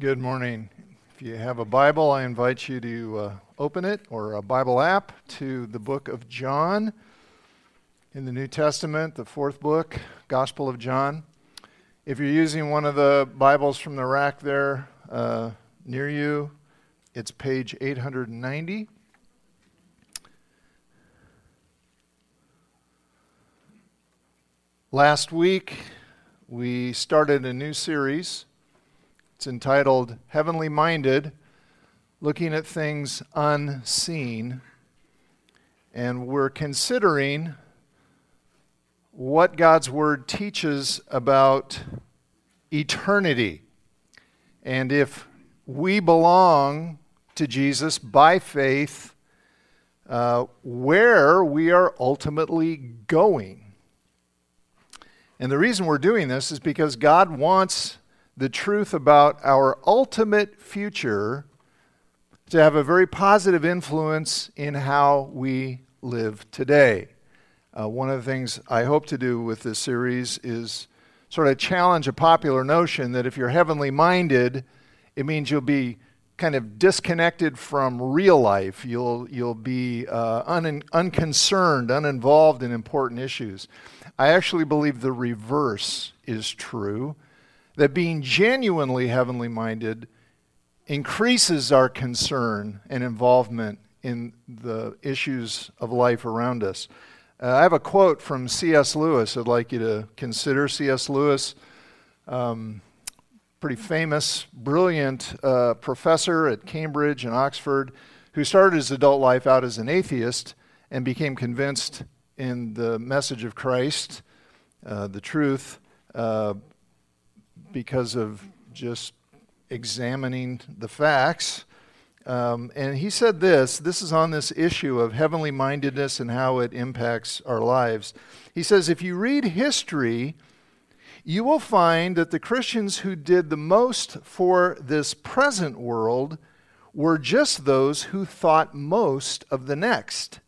Good morning. If you have a Bible, I invite you to uh, open it or a Bible app to the book of John in the New Testament, the fourth book, Gospel of John. If you're using one of the Bibles from the rack there uh, near you, it's page 890. Last week, we started a new series. It's entitled Heavenly Minded Looking at Things Unseen. And we're considering what God's Word teaches about eternity. And if we belong to Jesus by faith, uh, where we are ultimately going. And the reason we're doing this is because God wants the truth about our ultimate future to have a very positive influence in how we live today. Uh, one of the things I hope to do with this series is sort of challenge a popular notion that if you're heavenly minded, it means you'll be kind of disconnected from real life. You'll, you'll be uh, un, unconcerned, uninvolved in important issues. I actually believe the reverse is true that being genuinely heavenly minded increases our concern and involvement in the issues of life around us. Uh, I have a quote from C.S. Lewis I'd like you to consider. C.S. Lewis, um, pretty famous, brilliant uh, professor at Cambridge and Oxford, who started his adult life out as an atheist and became convinced in the message of Christ, uh, the truth, uh, because of just examining the facts. Um, and he said this this is on this issue of heavenly mindedness and how it impacts our lives. He says, If you read history, you will find that the Christians who did the most for this present world were just those who thought most of the next.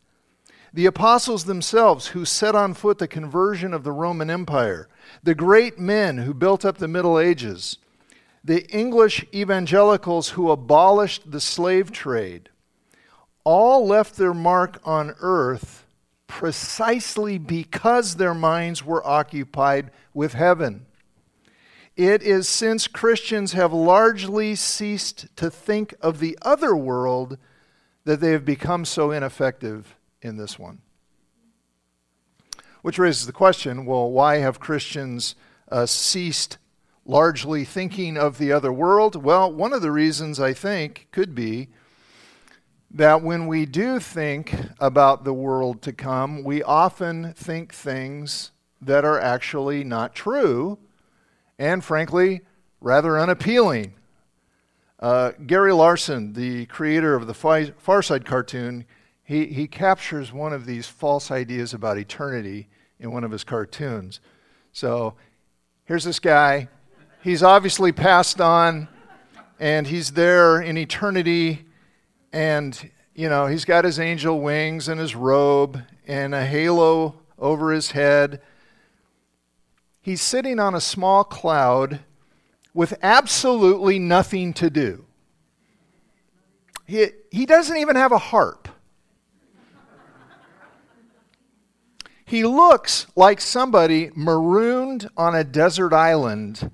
The apostles themselves, who set on foot the conversion of the Roman Empire, the great men who built up the Middle Ages, the English evangelicals who abolished the slave trade, all left their mark on earth precisely because their minds were occupied with heaven. It is since Christians have largely ceased to think of the other world that they have become so ineffective in this one. Which raises the question well, why have Christians uh, ceased largely thinking of the other world? Well, one of the reasons I think could be that when we do think about the world to come, we often think things that are actually not true and, frankly, rather unappealing. Uh, Gary Larson, the creator of the Far Side cartoon, he, he captures one of these false ideas about eternity in one of his cartoons. So here's this guy. He's obviously passed on, and he's there in eternity, and, you know, he's got his angel wings and his robe and a halo over his head. He's sitting on a small cloud with absolutely nothing to do. He, he doesn't even have a harp. He looks like somebody marooned on a desert island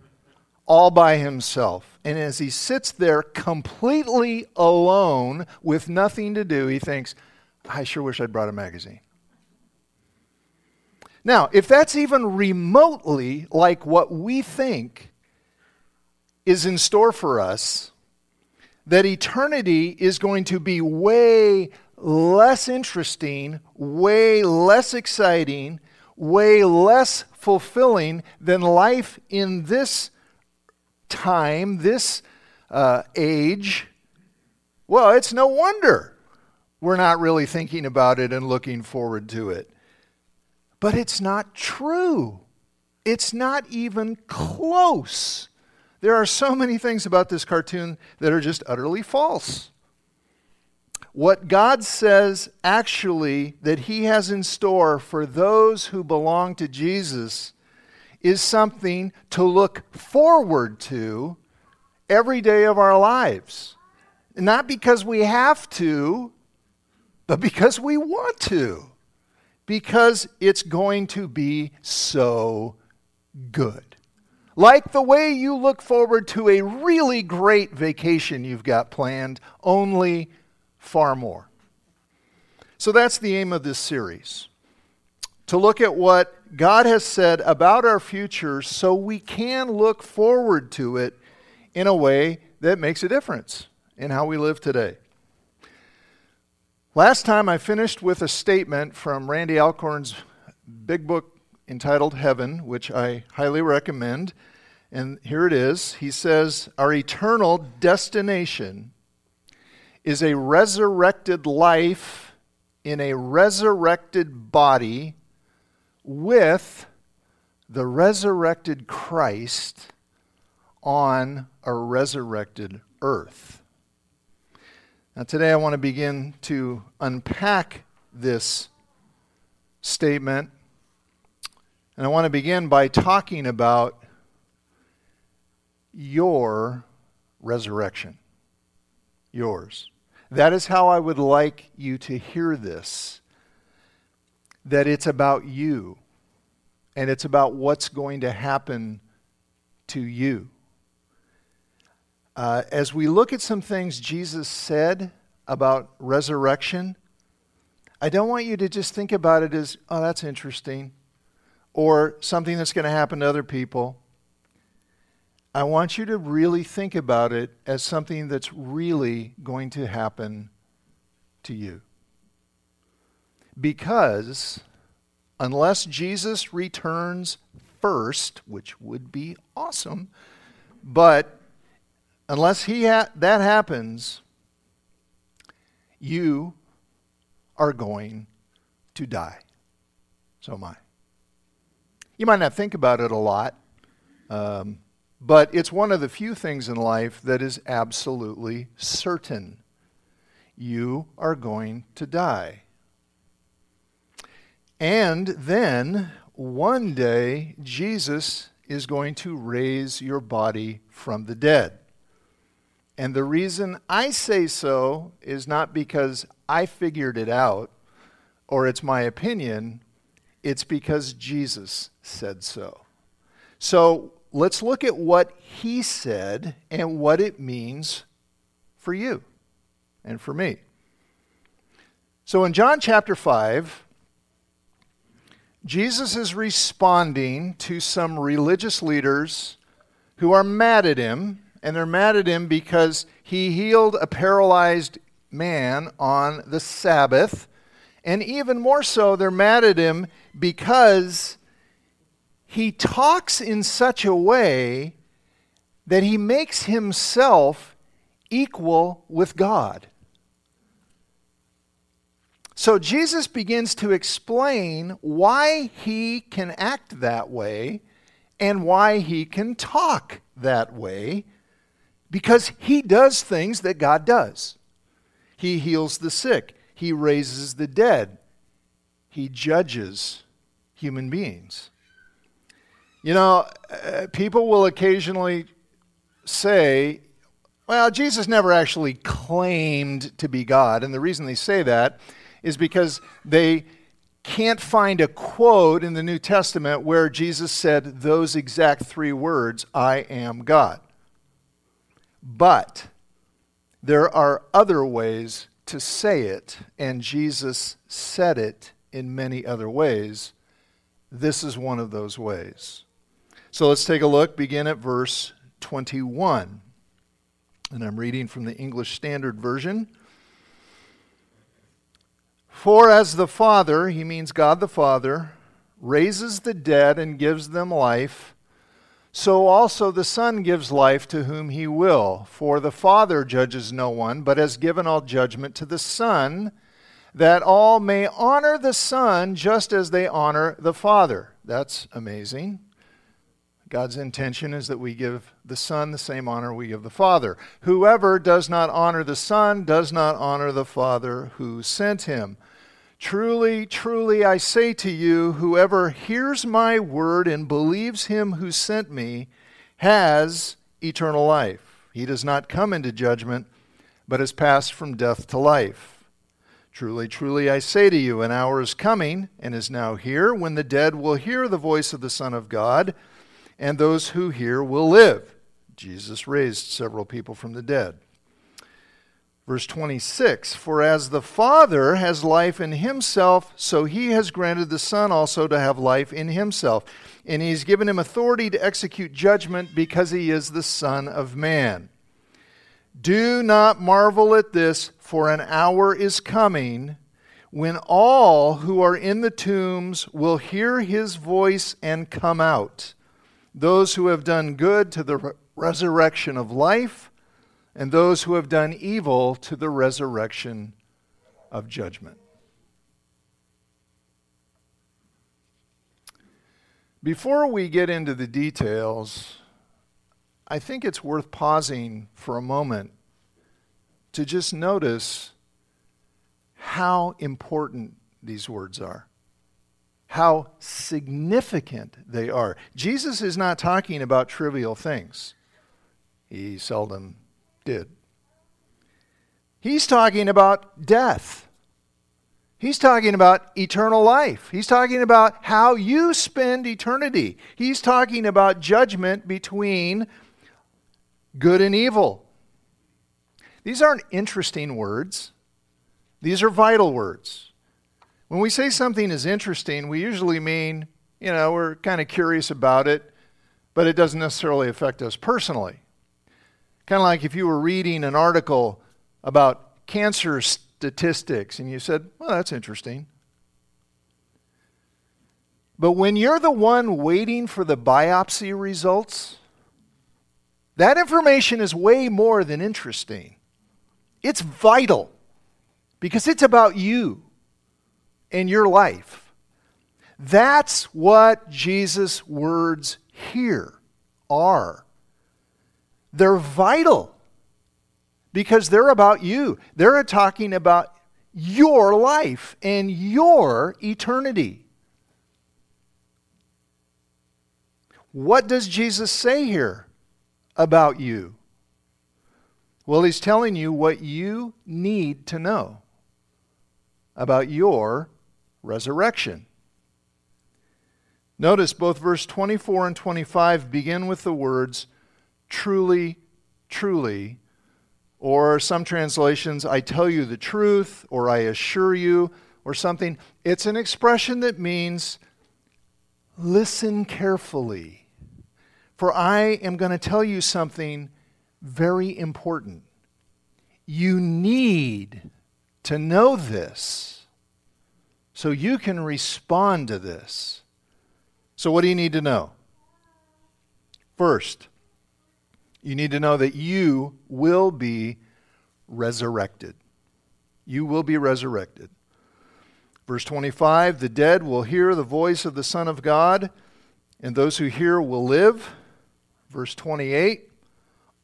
all by himself. And as he sits there completely alone with nothing to do, he thinks, I sure wish I'd brought a magazine. Now, if that's even remotely like what we think is in store for us, that eternity is going to be way less interesting, way less exciting, way less fulfilling than life in this time, this uh, age, well, it's no wonder we're not really thinking about it and looking forward to it. But it's not true. It's not even close. There are so many things about this cartoon that are just utterly false what God says actually that He has in store for those who belong to Jesus is something to look forward to every day of our lives. Not because we have to, but because we want to. Because it's going to be so good. Like the way you look forward to a really great vacation you've got planned, only far more. So that's the aim of this series to look at what God has said about our future so we can look forward to it in a way that makes a difference in how we live today. Last time I finished with a statement from Randy Alcorn's big book entitled Heaven, which I highly recommend. And here it is. He says, Our eternal destination is a resurrected life in a resurrected body with the resurrected Christ on a resurrected earth. Now, today I want to begin to unpack this statement. And I want to begin by talking about your resurrection. Yours. That is how I would like you to hear this. That it's about you, and it's about what's going to happen to you. Uh, as we look at some things Jesus said about resurrection, I don't want you to just think about it as, oh, that's interesting, or something that's going to happen to other people. I want you to really think about it as something that's really going to happen to you. Because unless Jesus returns first, which would be awesome, but unless he ha- that happens, you are going to die. So am I. You might not think about it a lot. Um, but it's one of the few things in life that is absolutely certain. You are going to die. And then one day, Jesus is going to raise your body from the dead. And the reason I say so is not because I figured it out or it's my opinion, it's because Jesus said so. So let's look at what he said and what it means for you and for me. So in John chapter 5, Jesus is responding to some religious leaders who are mad at him, and they're mad at him because he healed a paralyzed man on the Sabbath. And even more so, they're mad at him because he talks in such a way that he makes himself equal with God. So Jesus begins to explain why he can act that way and why he can talk that way because he does things that God does. He heals the sick, he raises the dead, he judges human beings. You know, uh, people will occasionally say, well, Jesus never actually claimed to be God. And the reason they say that is because they can't find a quote in the New Testament where Jesus said those exact three words, I am God. But there are other ways to say it, and Jesus said it in many other ways. This is one of those ways. So let's take a look, begin at verse 21. And I'm reading from the English Standard Version. For as the Father, he means God the Father, raises the dead and gives them life, so also the Son gives life to whom he will. For the Father judges no one, but has given all judgment to the Son, that all may honor the Son just as they honor the Father. That's amazing. God's intention is that we give the Son the same honor we give the Father. Whoever does not honor the Son does not honor the Father who sent him. Truly, truly, I say to you, whoever hears my word and believes him who sent me has eternal life, He does not come into judgment, but has passed from death to life. Truly, truly, I say to you, an hour is coming, and is now here, when the dead will hear the voice of the Son of God, and those who hear will live. Jesus raised several people from the dead. Verse 26 For as the Father has life in himself, so he has granted the Son also to have life in himself. And he's given him authority to execute judgment because he is the Son of Man. Do not marvel at this, for an hour is coming when all who are in the tombs will hear his voice and come out. Those who have done good to the resurrection of life and those who have done evil to the resurrection of judgment. Before we get into the details, I think it's worth pausing for a moment to just notice how important these words are, how significant they are. Jesus is not talking about trivial things, he seldom did. He's talking about death. He's talking about eternal life. He's talking about how you spend eternity. He's talking about judgment between good and evil. These aren't interesting words, these are vital words. When we say something is interesting, we usually mean, you know, we're kind of curious about it, but it doesn't necessarily affect us personally. Kind of like if you were reading an article about cancer statistics and you said, well, that's interesting. But when you're the one waiting for the biopsy results, that information is way more than interesting. It's vital because it's about you and your life. That's what Jesus' words here are. They're vital because they're about you. They're talking about your life and your eternity. What does Jesus say here about you? Well, he's telling you what you need to know about your resurrection. Notice both verse 24 and 25 begin with the words, truly, truly, or some translations, I tell you the truth, or I assure you, or something. It's an expression that means listen carefully, for I am going to tell you something very important. You need to know this so you can respond to this. So, what do you need to know? First, you need to know that you will be resurrected. You will be resurrected. Verse 25 The dead will hear the voice of the Son of God, and those who hear will live. Verse 28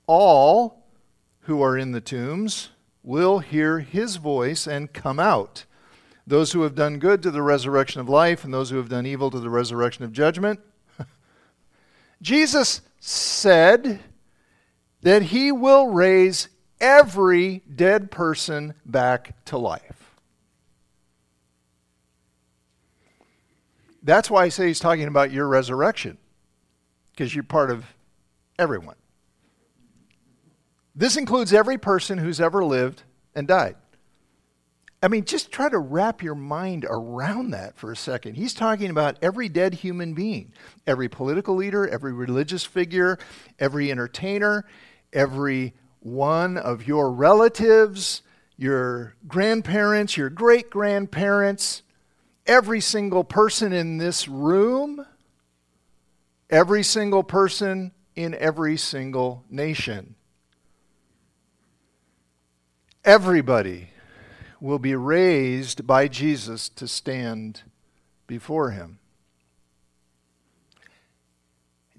All who are in the tombs will hear his voice and come out. Those who have done good to the resurrection of life, and those who have done evil to the resurrection of judgment. Jesus said, that he will raise every dead person back to life. That's why I say he's talking about your resurrection, because you're part of everyone. This includes every person who's ever lived and died. I mean, just try to wrap your mind around that for a second. He's talking about every dead human being, every political leader, every religious figure, every entertainer, every one of your relatives, your grandparents, your great grandparents, every single person in this room, every single person in every single nation. Everybody will be raised by Jesus to stand before him.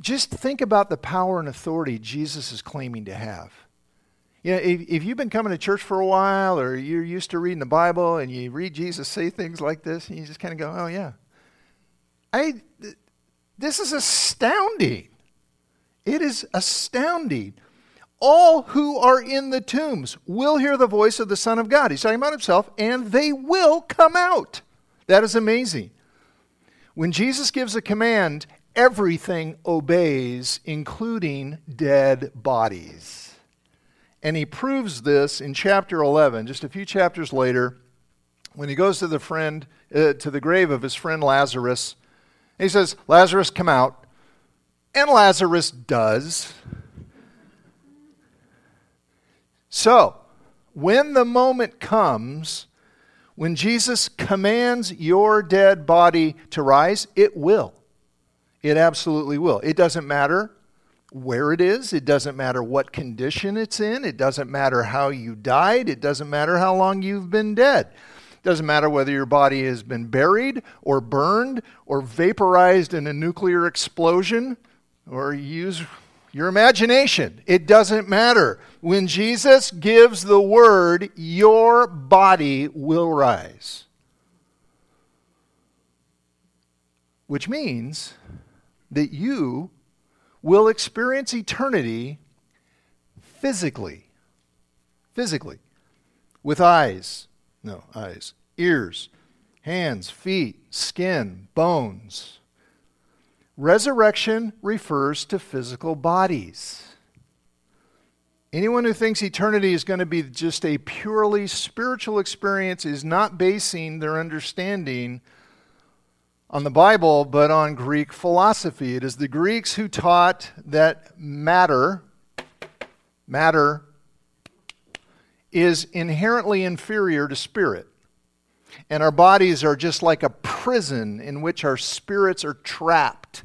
Just think about the power and authority Jesus is claiming to have. You know, if, if you've been coming to church for a while or you're used to reading the Bible and you read Jesus say things like this, and you just kind of go, oh, yeah. I, this is astounding. It is astounding. All who are in the tombs will hear the voice of the Son of God. He's talking about himself, and they will come out. That is amazing. When Jesus gives a command, everything obeys, including dead bodies. And he proves this in chapter 11, just a few chapters later, when he goes to the friend uh, to the grave of his friend Lazarus. He says, "Lazarus, come out." And Lazarus does. So, when the moment comes when Jesus commands your dead body to rise, it will. It absolutely will. It doesn't matter where it is, it doesn't matter what condition it's in, it doesn't matter how you died, it doesn't matter how long you've been dead. It doesn't matter whether your body has been buried or burned or vaporized in a nuclear explosion or use your imagination. It doesn't matter. When Jesus gives the word, your body will rise. Which means that you will experience eternity physically. Physically. With eyes. No, eyes. Ears, hands, feet, skin, bones. Resurrection refers to physical bodies. Anyone who thinks eternity is going to be just a purely spiritual experience is not basing their understanding on the Bible, but on Greek philosophy. It is the Greeks who taught that matter, matter, is inherently inferior to spirit. And our bodies are just like a prison in which our spirits are trapped.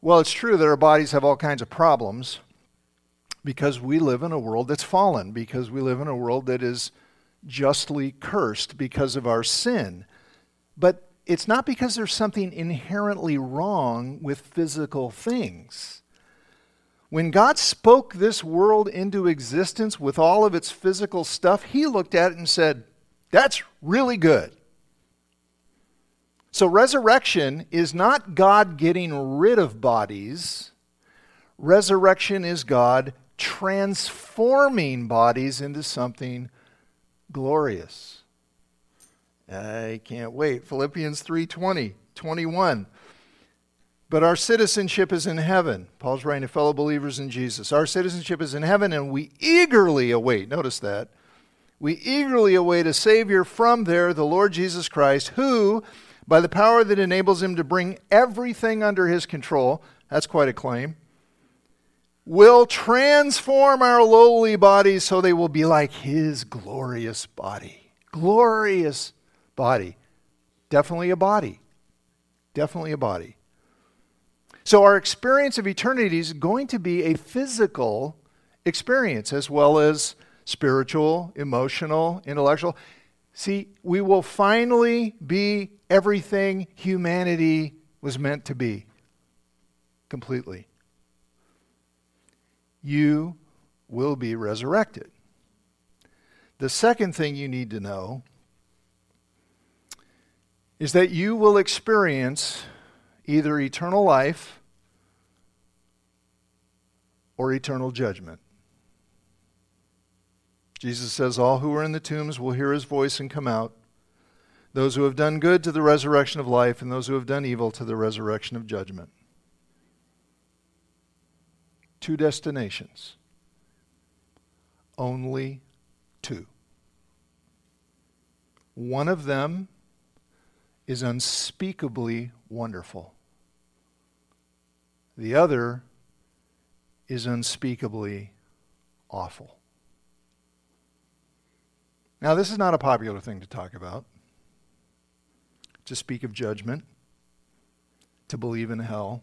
Well, it's true that our bodies have all kinds of problems because we live in a world that's fallen, because we live in a world that is justly cursed because of our sin. But it's not because there's something inherently wrong with physical things. When God spoke this world into existence with all of its physical stuff, He looked at it and said, That's really good. So, resurrection is not God getting rid of bodies, resurrection is God transforming bodies into something glorious. I can't wait. Philippians 3:20, 21. But our citizenship is in heaven. Paul's writing to fellow believers in Jesus. Our citizenship is in heaven, and we eagerly await, notice that, we eagerly await a Savior from there, the Lord Jesus Christ, who, by the power that enables him to bring everything under his control, that's quite a claim, will transform our lowly bodies so they will be like his glorious body. Glorious body. Definitely a body. Definitely a body. So, our experience of eternity is going to be a physical experience as well as spiritual, emotional, intellectual. See, we will finally be everything humanity was meant to be completely. You will be resurrected. The second thing you need to know is that you will experience either eternal life or eternal judgment. Jesus says, All who are in the tombs will hear his voice and come out. Those who have done good to the resurrection of life, and those who have done evil to the resurrection of judgment. Two destinations. Only two. One of them is unspeakably wonderful. The other is unspeakably awful. Now, this is not a popular thing to talk about, to speak of judgment, to believe in hell.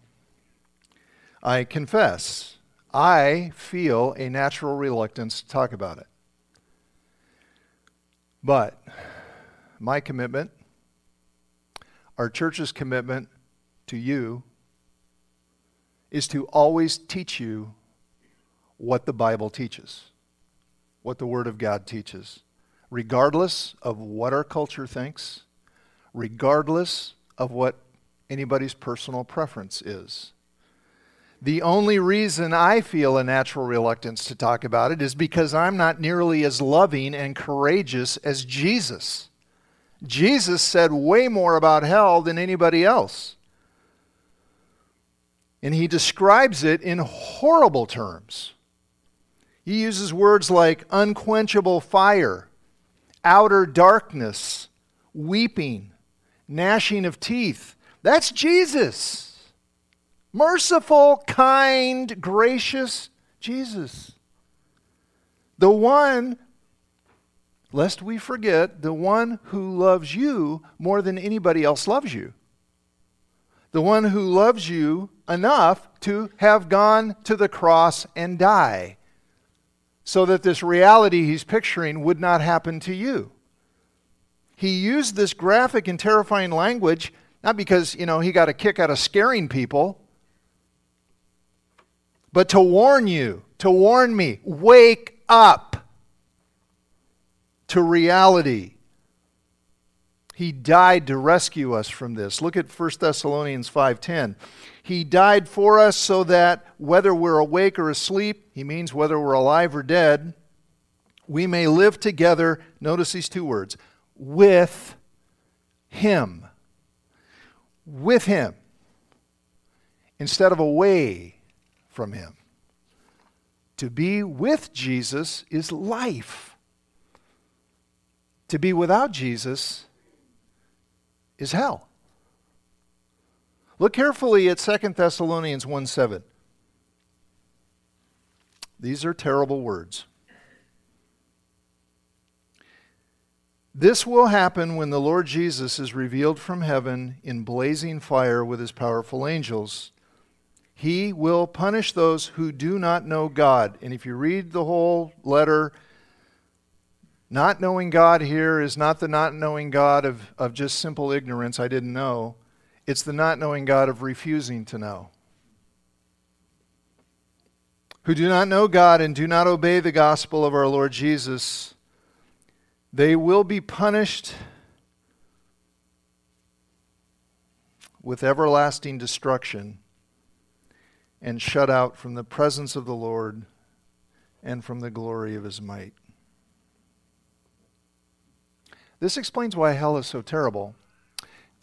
I confess, I feel a natural reluctance to talk about it. But my commitment, our church's commitment to you, is to always teach you what the Bible teaches, what the Word of God teaches regardless of what our culture thinks, regardless of what anybody's personal preference is. The only reason I feel a natural reluctance to talk about it is because I'm not nearly as loving and courageous as Jesus. Jesus said way more about hell than anybody else. And he describes it in horrible terms. He uses words like unquenchable fire, outer darkness, weeping, gnashing of teeth. That's Jesus. Merciful, kind, gracious Jesus. The one, lest we forget, the one who loves you more than anybody else loves you. The one who loves you enough to have gone to the cross and die so that this reality he's picturing would not happen to you. He used this graphic and terrifying language not because, you know, he got a kick out of scaring people, but to warn you, to warn me, wake up to reality. He died to rescue us from this. Look at 1 Thessalonians 5:10. He died for us so that whether we're awake or asleep, he means whether we're alive or dead, we may live together, notice these two words, with him. With him. Instead of away from him. To be with Jesus is life. To be without Jesus is hell. Look carefully at 2 Thessalonians 1 7. These are terrible words. This will happen when the Lord Jesus is revealed from heaven in blazing fire with his powerful angels. He will punish those who do not know God. And if you read the whole letter, not knowing God here is not the not knowing God of, of just simple ignorance, I didn't know. It's the not knowing God of refusing to know. Who do not know God and do not obey the gospel of our Lord Jesus, they will be punished with everlasting destruction and shut out from the presence of the Lord and from the glory of his might. This explains why hell is so terrible.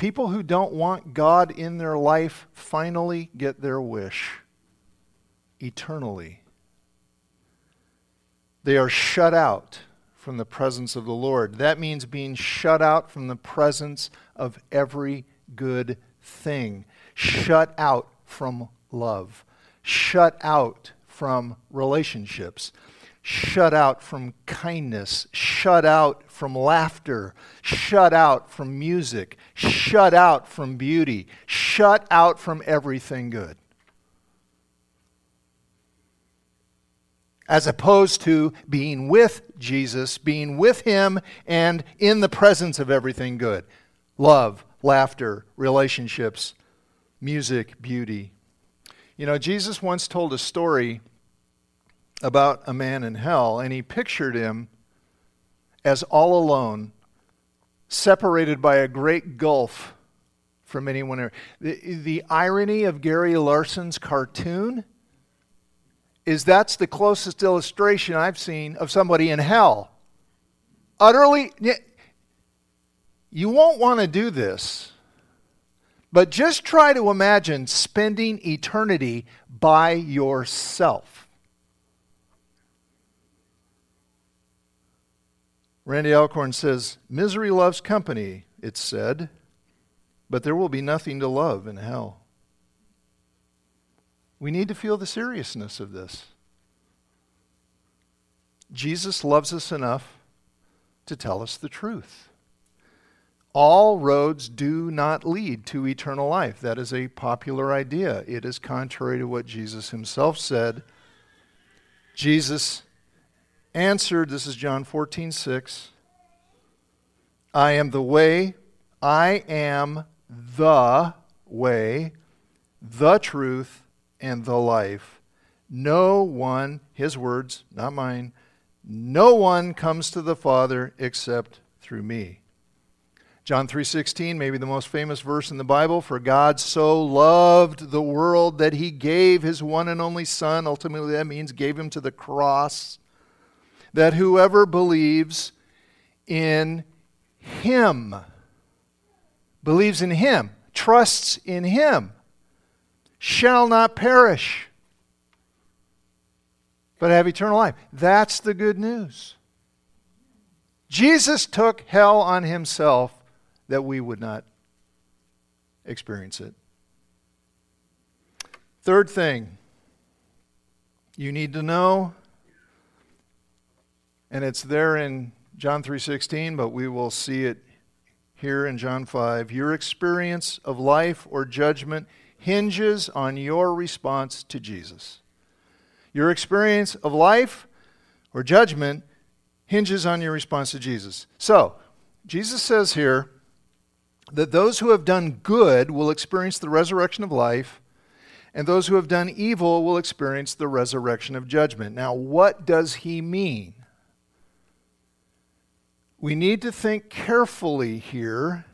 People who don't want God in their life finally get their wish eternally. They are shut out from the presence of the Lord. That means being shut out from the presence of every good thing, shut out from love, shut out from relationships, shut out from kindness, shut out from laughter, shut out from music, shut out from beauty, shut out from everything good. As opposed to being with Jesus, being with Him, and in the presence of everything good love, laughter, relationships, music, beauty. You know, Jesus once told a story about a man in hell, and he pictured him as all alone, separated by a great gulf from anyone. The, the irony of Gary Larson's cartoon is that's the closest illustration I've seen of somebody in hell. Utterly, you won't want to do this, but just try to imagine spending eternity by yourself. Randy Alcorn says, Misery loves company, it's said, but there will be nothing to love in hell. We need to feel the seriousness of this. Jesus loves us enough to tell us the truth. All roads do not lead to eternal life. That is a popular idea. It is contrary to what Jesus himself said. Jesus answered, this is John 14, 6. I am the way, I am the way, the truth, and the life. No one, his words, not mine, no one comes to the Father except through me. John 3:16, maybe the most famous verse in the Bible, for God so loved the world that he gave his one and only son, ultimately that means gave him to the cross, that whoever believes in him believes in him, trusts in him, shall not perish but have eternal life. That's the good news. Jesus took hell on himself that we would not experience it. Third thing you need to know and it's there in John 3:16 but we will see it here in John 5 your experience of life or judgment hinges on your response to Jesus your experience of life or judgment hinges on your response to Jesus. So, Jesus says here that those who have done good will experience the resurrection of life, and those who have done evil will experience the resurrection of judgment. Now, what does he mean? We need to think carefully here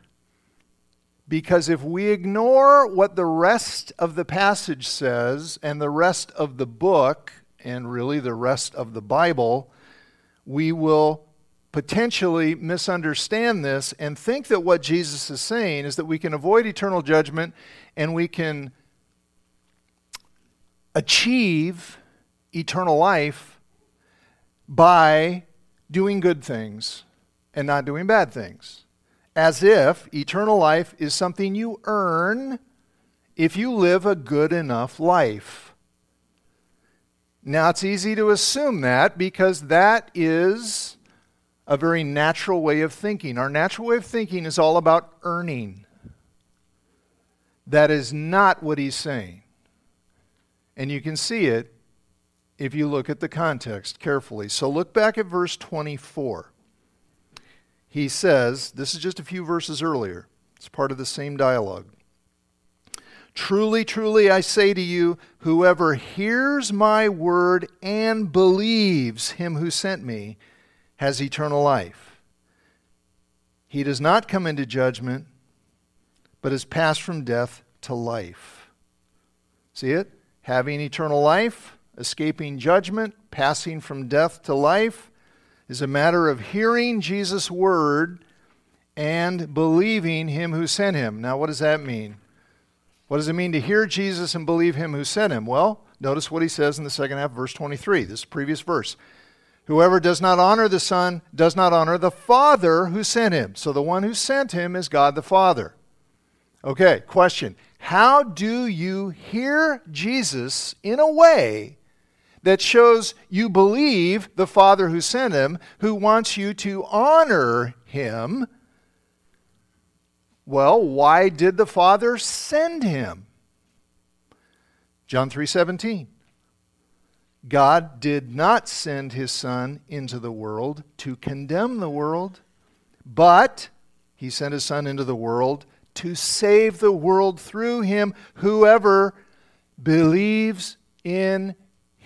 because if we ignore what the rest of the passage says and the rest of the book, and really the rest of the Bible, we will potentially misunderstand this and think that what Jesus is saying is that we can avoid eternal judgment and we can achieve eternal life by doing good things and not doing bad things as if eternal life is something you earn if you live a good enough life. Now, it's easy to assume that because that is a very natural way of thinking. Our natural way of thinking is all about earning. That is not what he's saying. And you can see it if you look at the context carefully. So look back at verse 24 he says, this is just a few verses earlier, it's part of the same dialogue. Truly, truly, I say to you, whoever hears my word and believes him who sent me has eternal life. He does not come into judgment, but is passed from death to life. See it? Having eternal life, escaping judgment, passing from death to life is a matter of hearing Jesus' word and believing him who sent him. Now, what does that mean? What does it mean to hear Jesus and believe him who sent him? Well, notice what he says in the second half, verse 23, this previous verse. Whoever does not honor the Son does not honor the Father who sent him. So the one who sent him is God the Father. Okay, question. How do you hear Jesus in a way that shows you believe the Father who sent him, who wants you to honor him. Well, why did the Father send him? John 3:17. God did not send his son into the world to condemn the world, but he sent his son into the world to save the world through him whoever believes in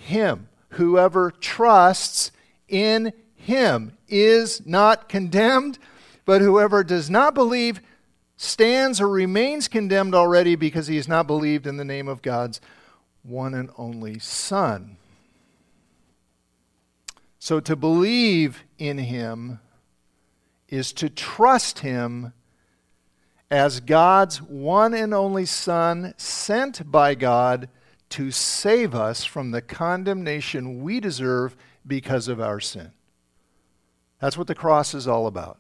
him. Whoever trusts in him is not condemned, but whoever does not believe stands or remains condemned already because he has not believed in the name of God's one and only Son. So to believe in him is to trust him as God's one and only Son, sent by God to save us from the condemnation we deserve because of our sin. That's what the cross is all about.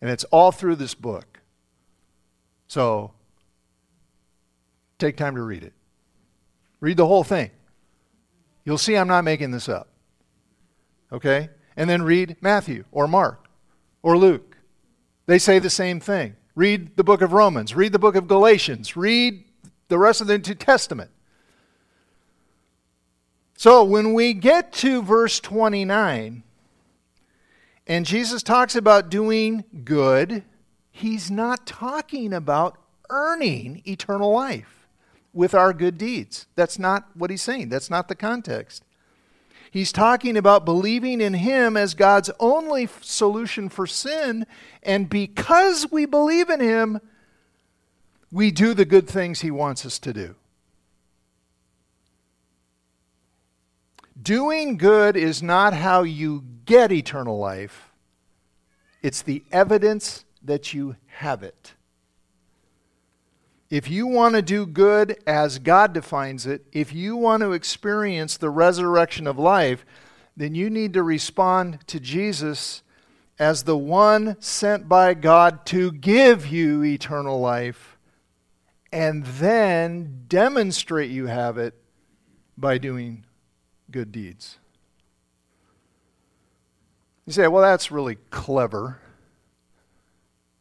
And it's all through this book. So, take time to read it. Read the whole thing. You'll see I'm not making this up. Okay? And then read Matthew or Mark or Luke. They say the same thing. Read the book of Romans. Read the book of Galatians. Read the rest of the New Testament. So when we get to verse 29, and Jesus talks about doing good, he's not talking about earning eternal life with our good deeds. That's not what he's saying. That's not the context. He's talking about believing in Him as God's only solution for sin. And because we believe in Him, we do the good things He wants us to do. Doing good is not how you get eternal life, it's the evidence that you have it. If you want to do good as God defines it, if you want to experience the resurrection of life, then you need to respond to Jesus as the one sent by God to give you eternal life and then demonstrate you have it by doing good deeds. You say, well, that's really clever.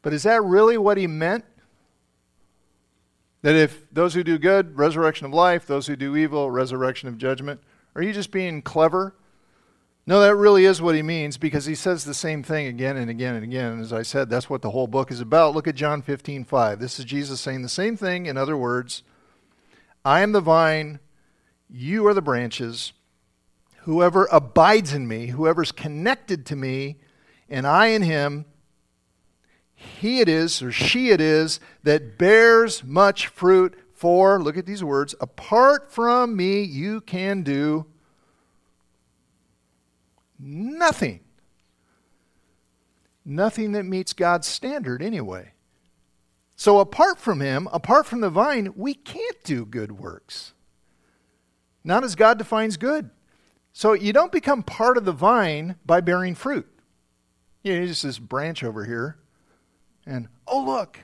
But is that really what he meant? That if those who do good, resurrection of life, those who do evil, resurrection of judgment, are you just being clever? No, that really is what he means because he says the same thing again and again and again. And as I said, that's what the whole book is about. Look at John 15, 5. This is Jesus saying the same thing in other words. I am the vine, you are the branches. Whoever abides in me, whoever's connected to me, and I in him, he it is, or she it is, that bears much fruit. For, look at these words, apart from me, you can do nothing. Nothing that meets God's standard, anyway. So, apart from Him, apart from the vine, we can't do good works. Not as God defines good. So, you don't become part of the vine by bearing fruit. You know, just this branch over here and, oh, look,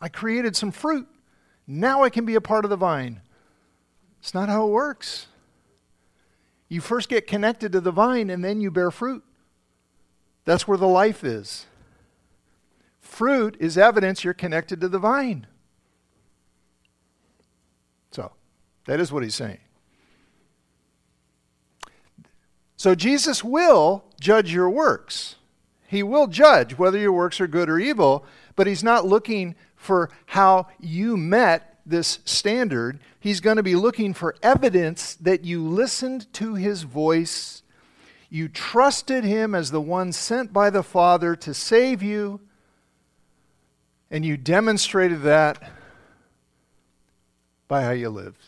I created some fruit. Now I can be a part of the vine. It's not how it works. You first get connected to the vine and then you bear fruit. That's where the life is. Fruit is evidence you're connected to the vine. So, that is what he's saying. So, Jesus will judge your works. He will judge whether your works are good or evil, but He's not looking for how you met this standard. He's going to be looking for evidence that you listened to His voice, you trusted Him as the one sent by the Father to save you, and you demonstrated that by how you lived.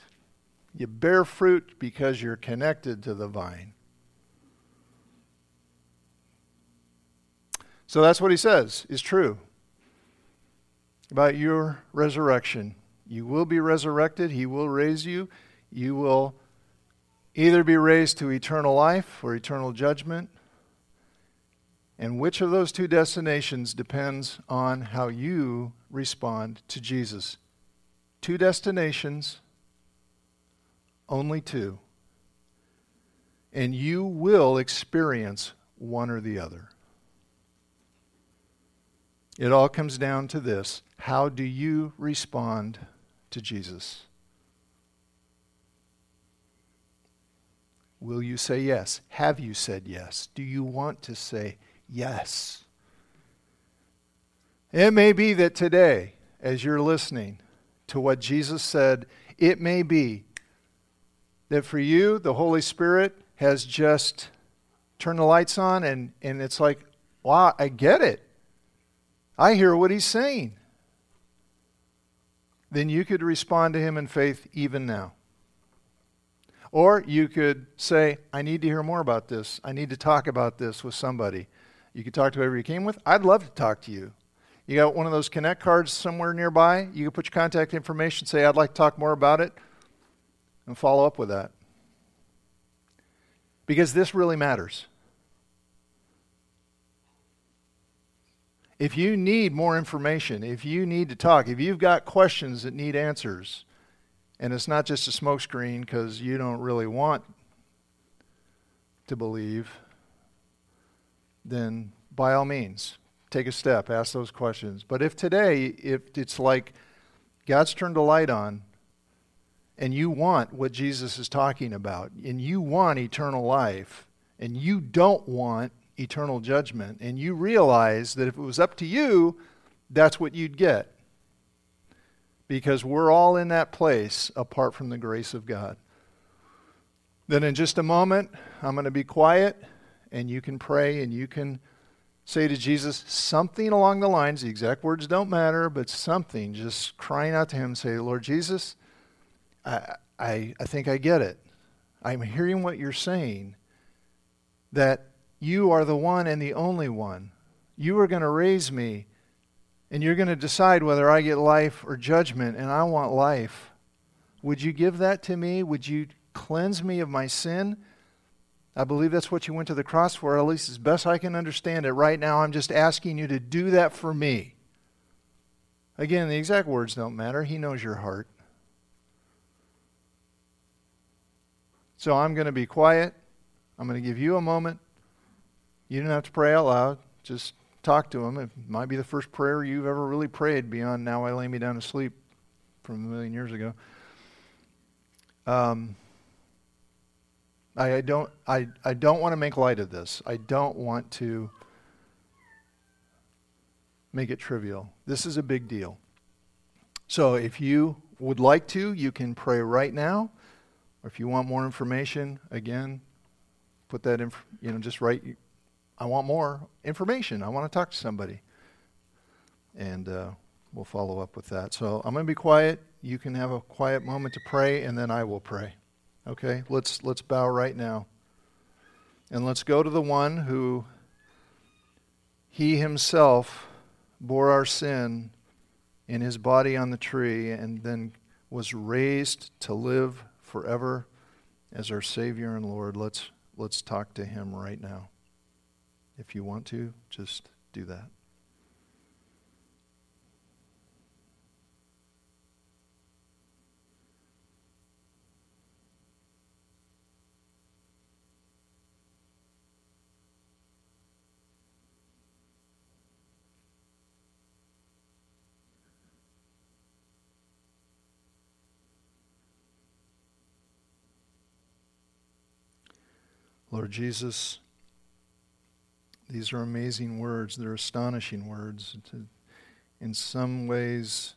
You bear fruit because you're connected to the vine. So that's what he says is true about your resurrection. You will be resurrected, he will raise you. You will either be raised to eternal life or eternal judgment. And which of those two destinations depends on how you respond to Jesus. Two destinations, only two. And you will experience one or the other. It all comes down to this how do you respond to Jesus? Will you say yes? Have you said yes? Do you want to say yes? It may be that today, as you're listening to what Jesus said, it may be that for you, the Holy Spirit has just turned the lights on and, and it's like, wow, I get it. I hear what he's saying. Then you could respond to him in faith even now. Or you could say, I need to hear more about this. I need to talk about this with somebody. You could talk to whoever you came with. I'd love to talk to you. You got one of those Connect cards somewhere nearby? You can put your contact information, say, I'd like to talk more about it, and follow up with that. Because this really matters. If you need more information, if you need to talk, if you've got questions that need answers, and it's not just a smokescreen because you don't really want to believe, then by all means, take a step, ask those questions. But if today, if it's like God's turned a light on, and you want what Jesus is talking about, and you want eternal life, and you don't want eternal judgment, and you realize that if it was up to you, that's what you'd get. Because we're all in that place apart from the grace of God. Then, in just a moment, I'm going to be quiet, and you can pray and you can say to Jesus something along the lines, the exact words don't matter, but something, just crying out to Him, say, Lord Jesus, I, I, I think I get it. I'm hearing what you're saying, that you are the one and the only one. You are going to raise me, and you're going to decide whether I get life or judgment, and I want life. Would you give that to me? Would you cleanse me of my sin? I believe that's what you went to the cross for, at least as best I can understand it. Right now, I'm just asking you to do that for me. Again, the exact words don't matter. He knows your heart. So I'm going to be quiet. I'm going to give you a moment. You don't have to pray out loud. Just talk to him. It might be the first prayer you've ever really prayed beyond now I lay me down to sleep from a million years ago. Um, I, I don't I, I don't want to make light of this. I don't want to make it trivial. This is a big deal. So if you would like to, you can pray right now. Or if you want more information, again, put that in, you know, just write, I want more information. I want to talk to somebody. And uh, we'll follow up with that. So I'm going to be quiet. You can have a quiet moment to pray, and then I will pray. Okay? Let's, let's bow right now. And let's go to the one who he himself bore our sin in his body on the tree and then was raised to live forever as our Savior and Lord. Let's, let's talk to Him right now. If you want to, just do that. Lord Jesus, these are amazing words. They're astonishing words. In some ways,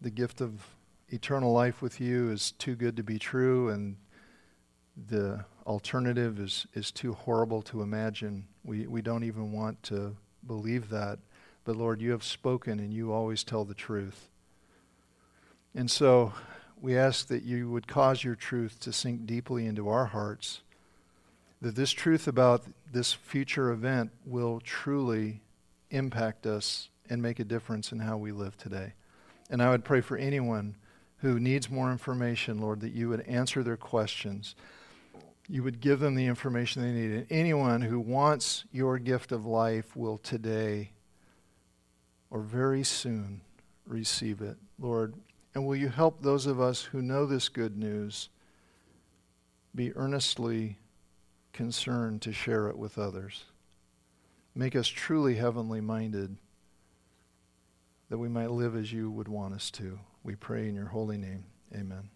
the gift of eternal life with you is too good to be true, and the alternative is, is too horrible to imagine. We, we don't even want to believe that. But Lord, you have spoken, and you always tell the truth. And so, we ask that you would cause your truth to sink deeply into our hearts, that this truth about this future event will truly impact us and make a difference in how we live today. And I would pray for anyone who needs more information, Lord, that you would answer their questions. You would give them the information they need. And anyone who wants your gift of life will today or very soon receive it. Lord, and will you help those of us who know this good news be earnestly concerned to share it with others? Make us truly heavenly minded that we might live as you would want us to. We pray in your holy name. Amen.